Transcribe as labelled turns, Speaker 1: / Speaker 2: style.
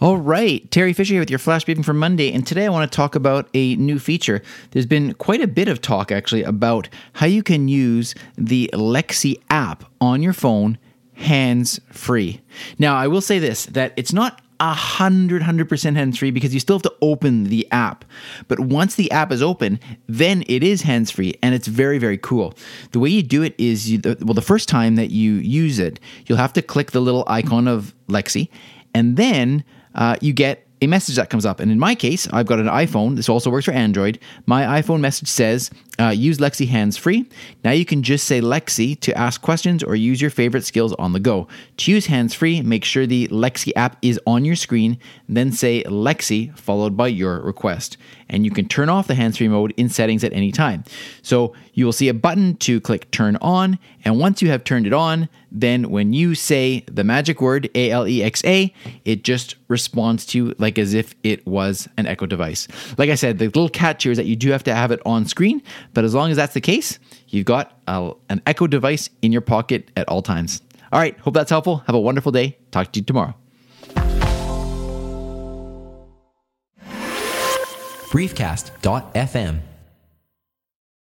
Speaker 1: All right, Terry Fisher here with your flash briefing for Monday, and today I want to talk about a new feature. There's been quite a bit of talk actually about how you can use the Alexa app on your phone hands free. Now, I will say this that it's not a hundred hundred percent hands free because you still have to open the app. But once the app is open, then it is hands free, and it's very very cool. The way you do it is you well the first time that you use it, you'll have to click the little icon of Alexa, and then uh, you get a message that comes up. And in my case, I've got an iPhone. This also works for Android. My iPhone message says, uh, use Alexa hands free. Now you can just say Alexa to ask questions or use your favorite skills on the go. To use hands free, make sure the Alexa app is on your screen, then say Alexa followed by your request. And you can turn off the hands free mode in settings at any time. So you will see a button to click turn on. And once you have turned it on, then when you say the magic word A L E X A, it just responds to you like as if it was an Echo device. Like I said, the little catch here is that you do have to have it on screen, but as long as that's the case, you've got a, an Echo device in your pocket at all times. All right, hope that's helpful. Have a wonderful day. Talk to you tomorrow.
Speaker 2: briefcast.fm